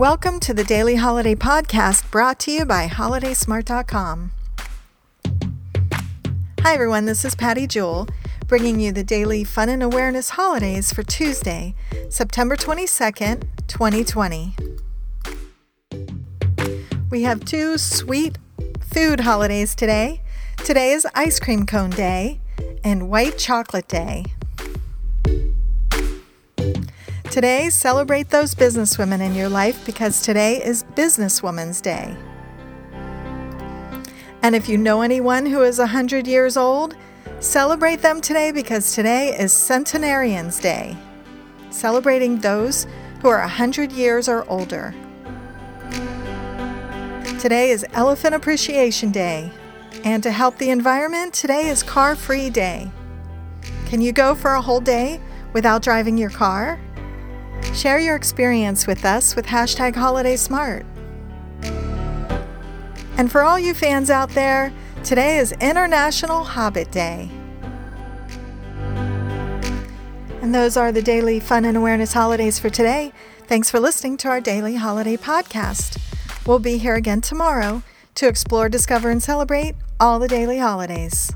Welcome to the Daily Holiday Podcast brought to you by HolidaySmart.com. Hi, everyone, this is Patty Jewell bringing you the daily fun and awareness holidays for Tuesday, September 22nd, 2020. We have two sweet food holidays today. Today is Ice Cream Cone Day and White Chocolate Day. Today, celebrate those businesswomen in your life because today is Businesswoman's Day. And if you know anyone who is 100 years old, celebrate them today because today is Centenarians Day, celebrating those who are 100 years or older. Today is Elephant Appreciation Day, and to help the environment, today is Car Free Day. Can you go for a whole day without driving your car? Share your experience with us with hashtag HolidaySmart. And for all you fans out there, today is International Hobbit Day. And those are the daily fun and awareness holidays for today. Thanks for listening to our daily holiday podcast. We'll be here again tomorrow to explore, discover, and celebrate all the daily holidays.